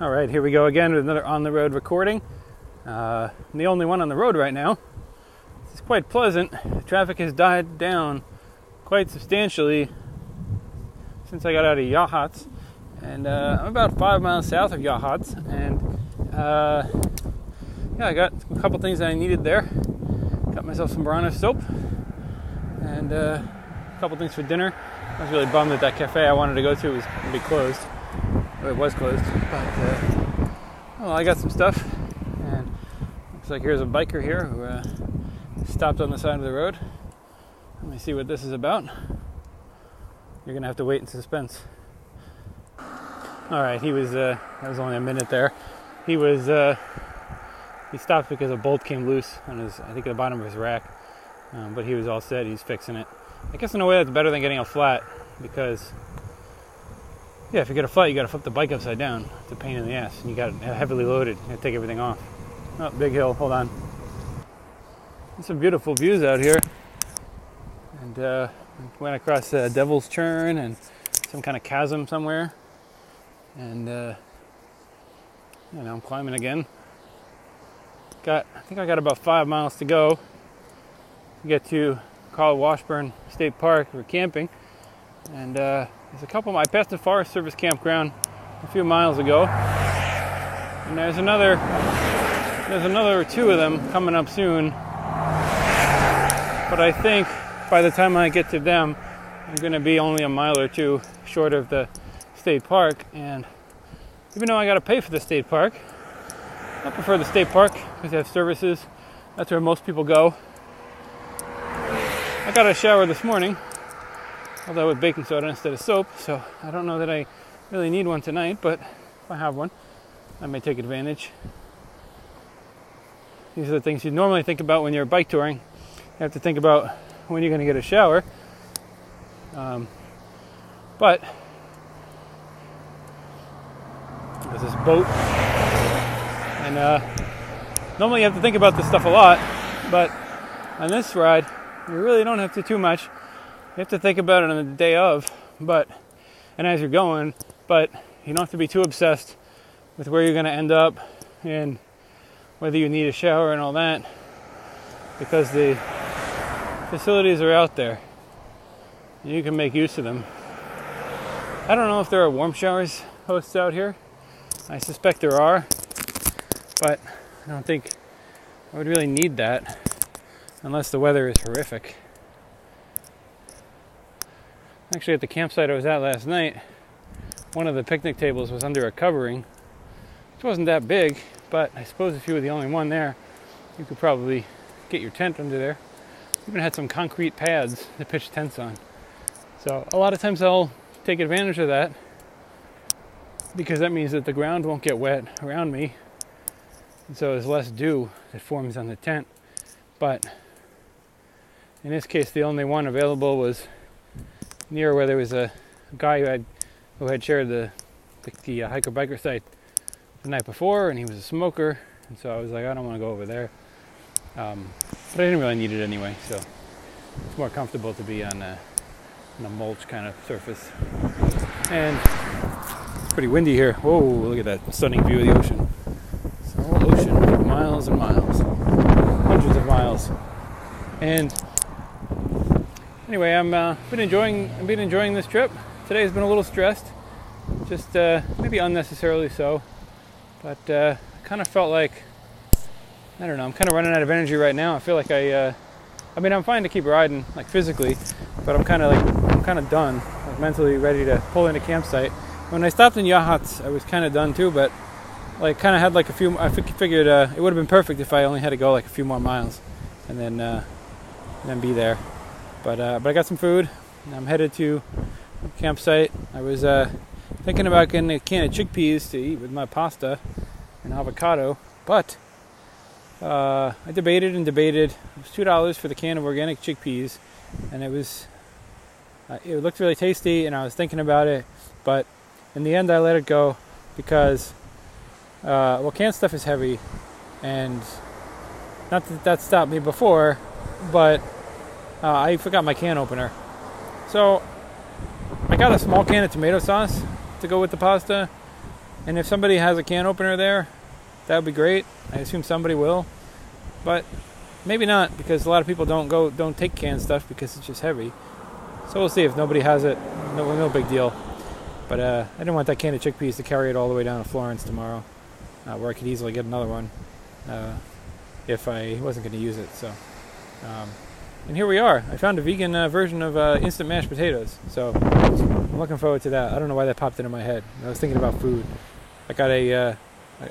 All right, here we go again with another on the road recording. Uh, I'm the only one on the road right now. It's quite pleasant. Traffic has died down quite substantially since I got out of Yachats. And uh, I'm about five miles south of Yachats. And uh, yeah, I got a couple things that I needed there. Got myself some Bronner soap and uh, a couple things for dinner. I was really bummed that that cafe I wanted to go to was going to be closed it was closed. But uh, well, I got some stuff, and looks like here's a biker here who uh, stopped on the side of the road. Let me see what this is about. You're gonna have to wait in suspense. All right, he was. Uh, that was only a minute there. He was. Uh, he stopped because a bolt came loose on his. I think at the bottom of his rack. Um, but he was all set. He's fixing it. I guess in a way that's better than getting a flat because yeah, if you get a flat, you got to flip the bike upside down. It's a pain in the ass, and you got it heavily loaded. You take everything off. Oh, big hill. Hold on. There's some beautiful views out here, and uh, went across uh, Devil's Churn and some kind of chasm somewhere, and uh, you know I'm climbing again. Got I think I got about five miles to go to get to Carl Washburn State Park for camping, and. Uh, there's a couple. I passed the Forest Service campground a few miles ago, and there's another. There's another two of them coming up soon. But I think by the time I get to them, I'm going to be only a mile or two short of the state park. And even though I got to pay for the state park, I prefer the state park because they have services. That's where most people go. I got a shower this morning although with baking soda instead of soap. So I don't know that I really need one tonight, but if I have one, I may take advantage. These are the things you normally think about when you're bike touring. You have to think about when you're going to get a shower. Um, but there's this boat, and uh, normally you have to think about this stuff a lot, but on this ride, you really don't have to too much you have to think about it on the day of, but and as you're going, but you don't have to be too obsessed with where you're going to end up and whether you need a shower and all that because the facilities are out there you can make use of them. I don't know if there are warm showers hosts out here. I suspect there are, but I don't think I would really need that unless the weather is horrific. Actually, at the campsite I was at last night, one of the picnic tables was under a covering. It wasn't that big, but I suppose if you were the only one there, you could probably get your tent under there. Even had some concrete pads to pitch tents on. So a lot of times I'll take advantage of that because that means that the ground won't get wet around me. And so there's less dew that forms on the tent. But in this case, the only one available was near where there was a guy who had who had shared the the, the uh, hiker biker site the night before, and he was a smoker, and so I was like, I don't want to go over there. Um, but I didn't really need it anyway, so it's more comfortable to be on a, on a mulch kind of surface. And it's pretty windy here. Whoa, look at that stunning view of the ocean. It's all ocean, miles and miles, hundreds of miles. And anyway, I'm uh, been enjoying I've been enjoying this trip. Today's been a little stressed, just uh, maybe unnecessarily so, but uh, kind of felt like I don't know. I'm kind of running out of energy right now. I feel like I, uh, I mean, I'm fine to keep riding like physically, but I'm kind of like I'm kind of done, like mentally ready to pull into campsite. When I stopped in Yachats, I was kind of done too, but like kind of had like a few. I figured uh, it would have been perfect if I only had to go like a few more miles, and then uh, and then be there. But uh, but I got some food. I'm headed to campsite. I was uh, thinking about getting a can of chickpeas to eat with my pasta and avocado, but uh, I debated and debated. It was two dollars for the can of organic chickpeas, and it was uh, it looked really tasty, and I was thinking about it, but in the end I let it go because uh, well, canned stuff is heavy, and not that that stopped me before, but uh, I forgot my can opener. So I got a small can of tomato sauce to go with the pasta, And if somebody has a can opener there, that would be great. I assume somebody will, but maybe not because a lot of people don't go don't take canned stuff because it's just heavy. So we'll see if nobody has it. No, no big deal. But uh, I didn't want that can of chickpeas to carry it all the way down to Florence tomorrow, uh, where I could easily get another one uh, if I wasn't going to use it. So, um, and here we are. I found a vegan uh, version of uh, instant mashed potatoes. So I'm looking forward to that. I don't know why that popped into my head. I was thinking about food. I got a, uh,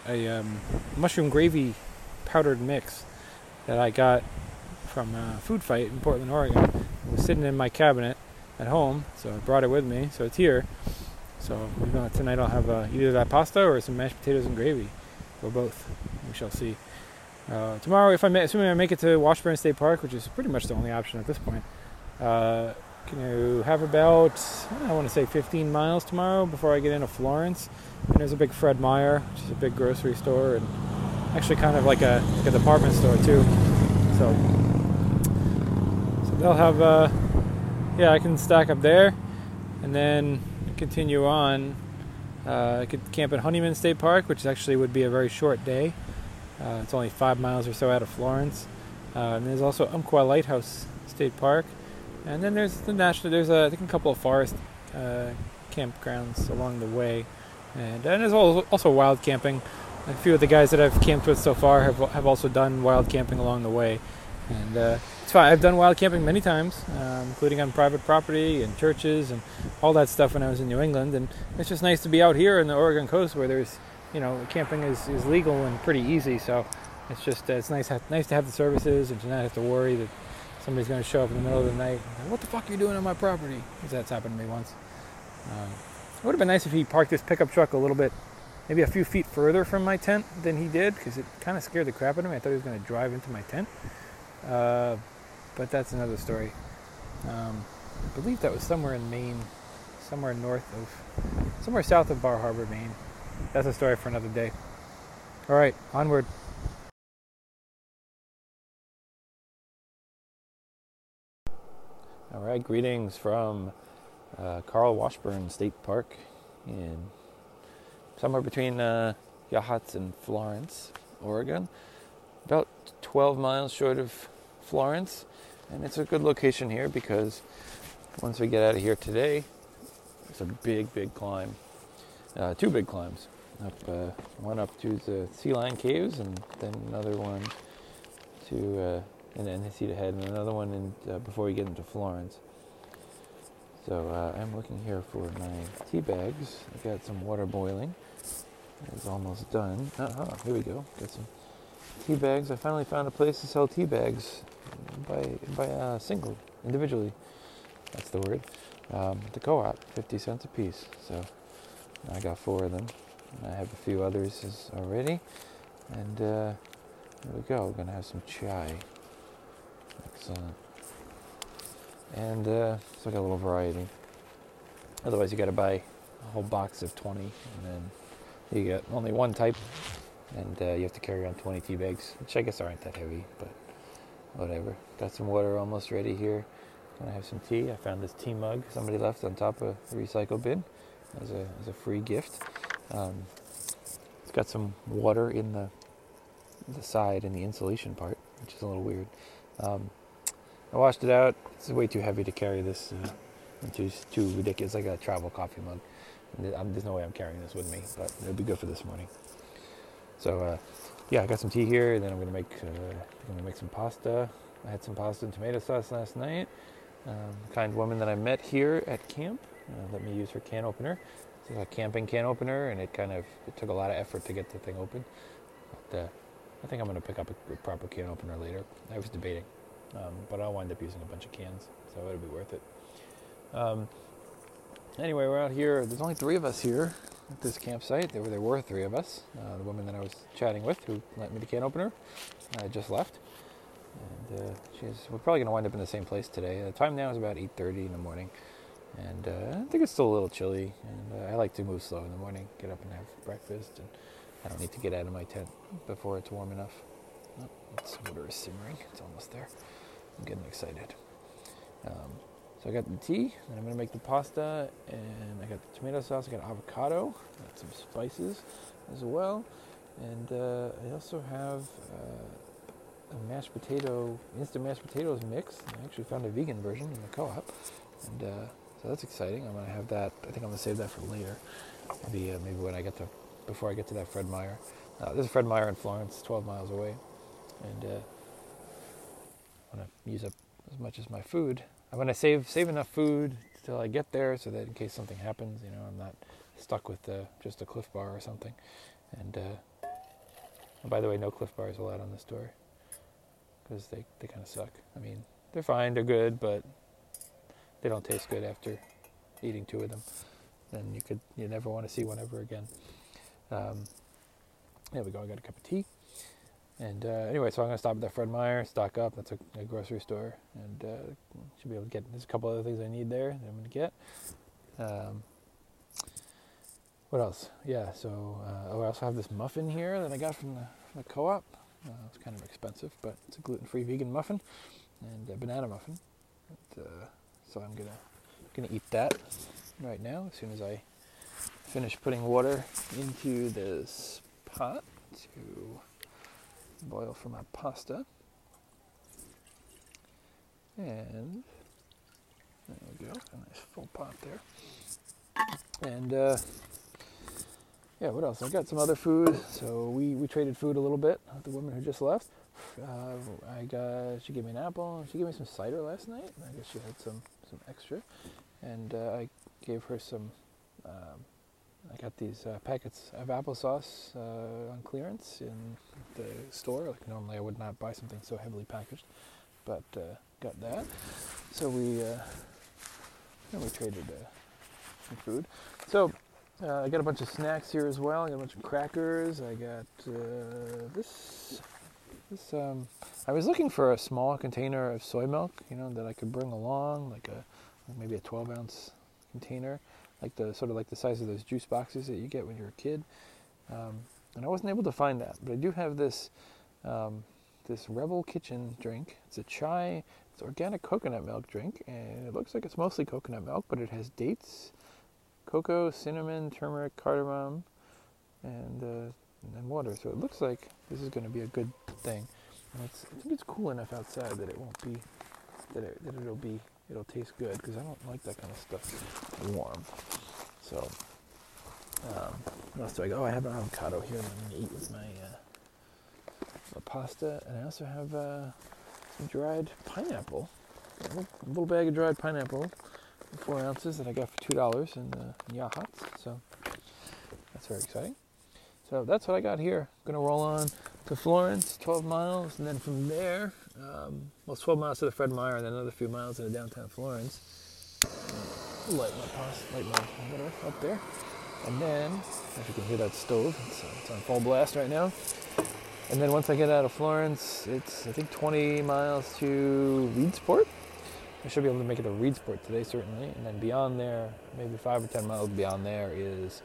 a, a um, mushroom gravy powdered mix that I got from Food Fight in Portland, Oregon. It was sitting in my cabinet at home, so I brought it with me. So it's here. So tonight I'll have uh, either that pasta or some mashed potatoes and gravy, or both. We shall see. Uh, tomorrow, if I may, assuming I make it to Washburn State Park, which is pretty much the only option at this point, uh, can you have about I want to say 15 miles tomorrow before I get into Florence. And there's a big Fred Meyer, which is a big grocery store, and actually kind of like a, like a department store too. So, so they'll have, uh, yeah, I can stack up there, and then continue on, uh, I could camp at Honeyman State Park, which actually would be a very short day. Uh, it's only five miles or so out of Florence. Uh, and there's also Umpqua Lighthouse State Park. And then there's the national. There's a, I think a couple of forest uh, campgrounds along the way, and, and there's also wild camping. A few of the guys that I've camped with so far have have also done wild camping along the way, and uh, it's fine. I've done wild camping many times, um, including on private property and churches and all that stuff when I was in New England. And it's just nice to be out here in the Oregon coast where there's, you know, camping is, is legal and pretty easy. So it's just uh, it's nice nice to have the services and to not have to worry that somebody's going to show up in the middle of the night. What the fuck are you doing on my property? Because that's happened to me once. Um, it would have been nice if he parked his pickup truck a little bit, maybe a few feet further from my tent than he did, because it kind of scared the crap out of me. I thought he was going to drive into my tent. Uh, but that's another story. Um, I believe that was somewhere in Maine, somewhere north of, somewhere south of Bar Harbor, Maine. That's a story for another day. All right, onward. All right, greetings from uh, Carl Washburn State Park in somewhere between uh, Yachats and Florence, Oregon. About 12 miles short of Florence. And it's a good location here because once we get out of here today, it's a big, big climb. Uh, two big climbs. Up uh, one up to the Sea Lion Caves, and then another one to uh, and then Heceta Head, and another one in, uh, before we get into Florence. So uh, I'm looking here for my tea bags. I've got some water boiling. It's almost done. Uh-huh, here we go. Got some tea bags. I finally found a place to sell tea bags by by uh, single, individually. That's the word. Um, the co-op, 50 cents a piece. So I got four of them. I have a few others already. And uh, here we go. We're gonna have some chai. Excellent. And uh, so I got a little variety. Otherwise, you got to buy a whole box of 20, and then you get only one type, and uh, you have to carry on 20 tea bags, which I guess aren't that heavy, but whatever. Got some water almost ready here. Gonna have some tea. I found this tea mug somebody left on top of the recycle bin as a, as a free gift. Um, it's got some water in the the side and the insulation part, which is a little weird. Um, I washed it out. It's way too heavy to carry this. Uh, too too ridiculous. Like a travel coffee mug. There's no way I'm carrying this with me, but it'll be good for this morning. So uh, yeah, I got some tea here, and then I'm gonna make uh, I'm gonna make some pasta. I had some pasta and tomato sauce last night. Um, kind woman that I met here at camp uh, let me use her can opener. It's a camping can opener, and it kind of it took a lot of effort to get the thing open. But uh, I think I'm gonna pick up a, proper can opener later. I was debating, um, but I'll wind up using a bunch of cans, so it'll be worth it. Um, anyway, we're out here. There's only three of us here at this campsite. There were, there were three of us. Uh, the woman that I was chatting with, who lent me the can opener, uh, just left. And uh, she's, we're probably going to wind up in the same place today. The time now is about 8.30 in the morning. And uh, I think it's still a little chilly. And uh, I like to move slow in the morning, get up and have breakfast. And I don't need to get out of my tent before it's warm enough. Oh, water is simmering. It's almost there. I'm getting excited. Um, So I got the tea, and I'm gonna make the pasta, and I got the tomato sauce. I got avocado, got some spices as well, and uh, I also have uh, a mashed potato, instant mashed potatoes mix. I actually found a vegan version in the co-op, and uh, so that's exciting. I'm gonna have that. I think I'm gonna save that for later. Maybe uh, maybe when I get to before I get to that Fred Meyer. Uh, this is Fred Meyer in Florence, 12 miles away, and uh, I want to use up as much as my food. I'm gonna save save enough food till I get there, so that in case something happens, you know, I'm not stuck with uh, just a Clif Bar or something. And, uh, and by the way, no Clif Bars allowed on this tour because they they kind of suck. I mean, they're fine, they're good, but they don't taste good after eating two of them. And you could you never want to see one ever again. Um, there we go. I got a cup of tea. And uh, anyway, so I'm gonna stop at that Fred Meyer, stock up. That's a, a grocery store, and uh, should be able to get. There's a couple other things I need there that I'm gonna get. Um, what else? Yeah. So uh, oh, I also have this muffin here that I got from the, from the co-op. Uh, it's kind of expensive, but it's a gluten-free vegan muffin and a banana muffin. Uh, so I'm gonna gonna eat that right now as soon as I finish putting water into this pot to boil for my pasta. And there we go, a nice full pot there. And uh, yeah, what else? I got some other food. So we, we traded food a little bit the woman who just left. Uh, I got she gave me an apple. She gave me some cider last night. I guess she had some some extra, and uh, I gave her some. Um, I got these uh, packets of applesauce uh, on clearance in the store. Like normally, I would not buy something so heavily packaged, but uh, got that. So we uh, we traded uh, some food. So I got a bunch of snacks here as well. I got a bunch of crackers. I got this. This um, I was looking for a small container of soy milk, you know, that I could bring along, like a maybe a 12 ounce container like the sort of like the size of those juice boxes that you get when you're a kid. Um, and I wasn't able to find that, but I do have this um, this Rebel Kitchen drink. It's a chai, it's organic coconut milk drink, and it looks like it's mostly coconut milk, but it has dates, cocoa, cinnamon, turmeric, cardamom, and uh, and then water. So it looks like this is going to be a good thing. And it's, I think it's cool enough outside that it won't be that it, that it'll be it'll taste good because I don't like that kind of stuff warm. So, um, what else do I got? Oh, I have an avocado here that I'm going to eat with my, uh, my pasta. And I also have uh, some dried pineapple. A little, a little, bag of dried pineapple, four ounces that I got for $2 in the in So, that's very exciting. So that's what I got here. I'm gonna roll on to Florence, 12 miles, and then from there, um, well, 12 miles to the Fred Meyer, and then another few miles into downtown Florence. Light my pasta, light my butter up there, and then, if you can hear that stove, it's, uh, it's on full blast right now. And then once I get out of Florence, it's I think 20 miles to Reedsport. I should be able to make it to Reedsport today, certainly. And then beyond there, maybe five or 10 miles beyond there, is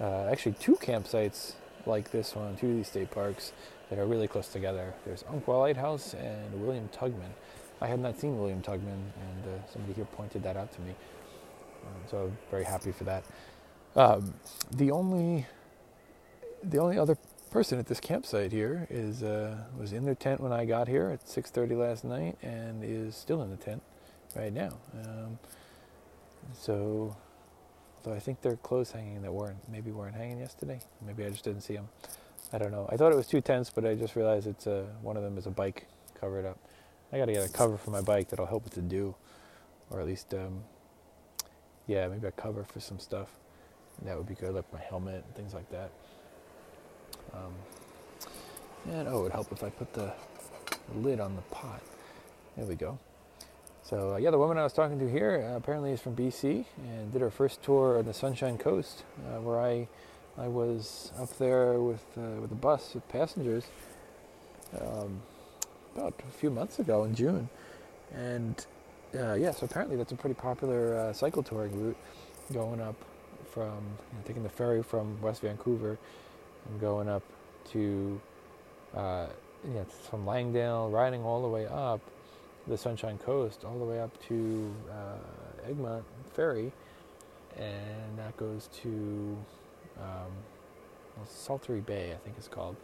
uh, actually two campsites like this one, two of these state parks that are really close together. There's Umpqua Lighthouse and William Tugman. I had not seen William Tugman, and uh, somebody here pointed that out to me. Um, so I'm very happy for that. Um, the only the only other person at this campsite here is uh, was in their tent when I got here at 6:30 last night, and is still in the tent right now. Um, so Though I think there are clothes hanging that weren't maybe weren't hanging yesterday. Maybe I just didn't see them. I don't know. I thought it was two tents, but I just realized it's a, one of them is a bike covered up. I got to get a cover for my bike that'll help with the dew, or at least, um, yeah, maybe a cover for some stuff. And that would be good, like my helmet and things like that. Um, and oh, it would help if I put the lid on the pot. There we go. So uh, yeah, the woman I was talking to here uh, apparently is from BC and did her first tour on the Sunshine Coast, uh, where I I was up there with uh, with a bus with passengers um, about a few months ago in June, and uh, yeah, so apparently that's a pretty popular uh, cycle touring route, going up from you know, taking the ferry from West Vancouver and going up to yeah, from Langdale, riding all the way up the Sunshine Coast all the way up to uh, Egmont Ferry, and that goes to um, Saltery Bay, I think it's called.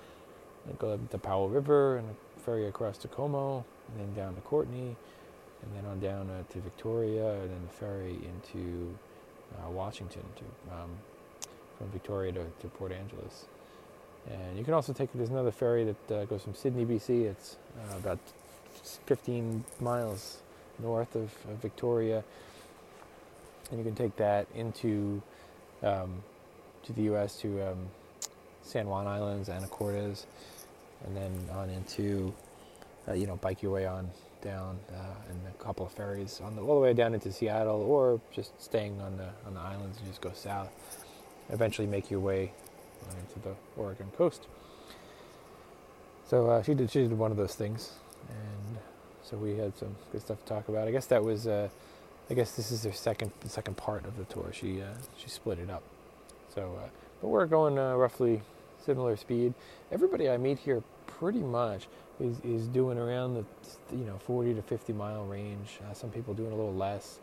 And go up to Powell River and ferry across to Comox, and then down to Courtenay, and then on down uh, to Victoria, and then the ferry into uh, Washington to um, from Victoria to, to Port Angeles. And you can also take there's another ferry that uh, goes from Sidney, BC. It's uh, about 15 miles north of, of, Victoria, and you can take that into um, to the U.S. to um, San Juan Islands, Anacortes, and then on into uh, you know bike your way on down uh, and a couple of ferries on the all the way down into Seattle, or just staying on the on the islands and just go south. Eventually, make your way into the Oregon coast. So uh, she did she did one of those things, so we had some good stuff to talk about. I guess that was uh, I guess this is their second second part of the tour. She uh, she split it up. So uh, but we're going uh, roughly similar speed. Everybody I meet here pretty much is, is doing around the you know 40 to 50 mile range. Uh, some people doing a little less.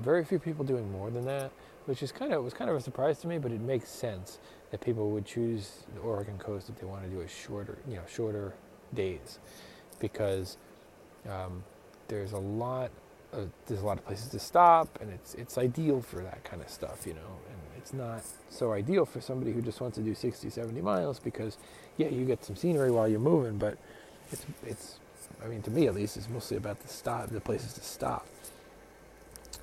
very few people doing more than that which is kind of was kind of a surprise to me, but it makes sense that people would choose the Oregon coast if they want to do a shorter, you know, shorter days, because um, there's a lot of, there's a lot of places to stop, and it's it's ideal for that kind of stuff, you know, and it's not so ideal for somebody who just wants to do 60, 70 miles because yeah, you get some scenery while you're moving, but it's it's I mean, to me at least, it's mostly about the stop, the places to stop.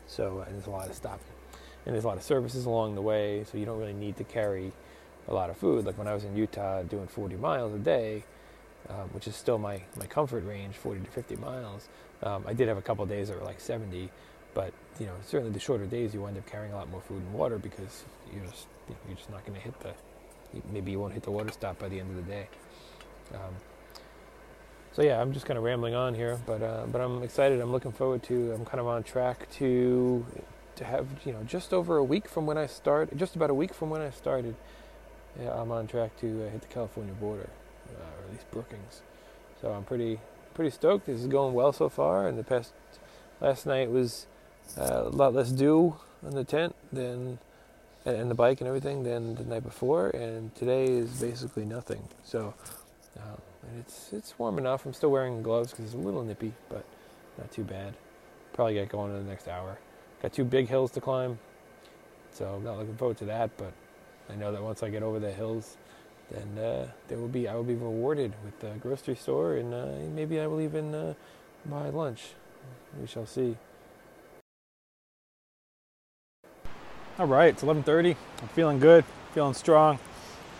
So uh, there's a lot of stopping and there's a lot of services along the way, so you don't really need to carry a lot of food. Like when I was in Utah doing 40 miles a day, um, which is still my, my comfort range, 40 to 50 miles. Um, I did have a couple days that were like 70, but you know certainly the shorter days you wind up carrying a lot more food and water because you're just you you're just not going to hit the maybe you won't hit the water stop by the end of the day. Um, so yeah, I'm just kind of rambling on here, but uh, but I'm excited. I'm looking forward to. I'm kind of on track to to have you know just over a week from when I start, just about a week from when I started, yeah, I'm on track to uh, hit the California border, least Brookings. So I'm pretty pretty stoked. This is going well so far. And the past last night was uh, a lot less dew on the tent than and the bike and everything than the night before. And today is basically nothing. So and it's it's warm enough. I'm still wearing gloves because it's a little nippy, but not too bad. Probably get going in the next hour. Got two big hills to climb, so I'm not looking forward to that. But I know that once I get over the hills, then uh, there will be I will be rewarded with the grocery store, and uh, maybe I will even uh, buy lunch. We shall see. All right, it's 11:30. I'm feeling good, feeling strong.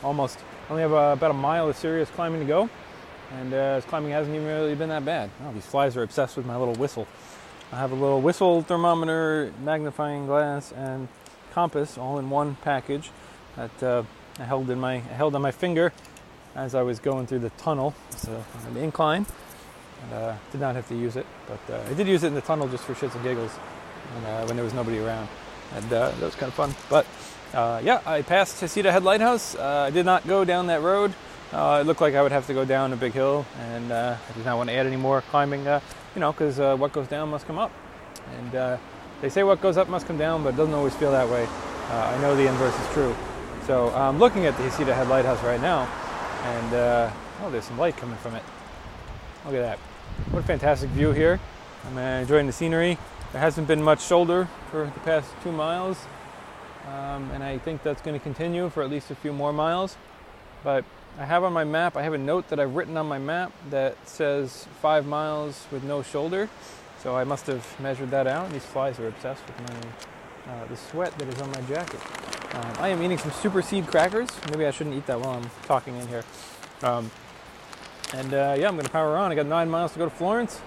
Almost only have uh, about a mile of serious climbing to go, and uh, this climbing hasn't even really been that bad. Oh, these flies are obsessed with my little whistle. I have a little whistle thermometer, magnifying glass, and compass all in one package that uh, I held in my I held on my finger as I was going through the tunnel. It's an incline. And, uh, did not have to use it, but uh, I did use it in the tunnel just for shits and giggles when, uh, when there was nobody around, and uh, that was kind of fun. But uh, yeah, I passed Heceta Head Lighthouse. I did not go down that road. it looked like I would have to go down a big hill, and I did not want to add any more climbing you know, because uh, what goes down must come up. And uh, they say what goes up must come down, but it doesn't always feel that way. Uh, I know the inverse is true. So I'm looking at the Heceta Head Lighthouse right now, and uh, oh, there's some light coming from it. Look at that. What a fantastic view here. I'm uh, enjoying the scenery. There hasn't been much shoulder for the past two miles, um, and I think that's going to continue for at least a few more miles. But I have on my map, I have a note that I've written on my map that says five miles with no shoulder. So I must have measured that out. These flies are obsessed with my, uh, the sweat that is on my jacket. Um, I am eating some super seed crackers. Maybe I shouldn't eat that while I'm talking in here. Um, and uh, yeah, I'm to power on. I got nine miles to go to Florence.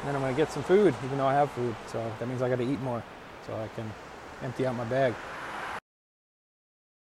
And then I'm to get some food, even though I have food. So that means I got to eat more so I can empty out my bag.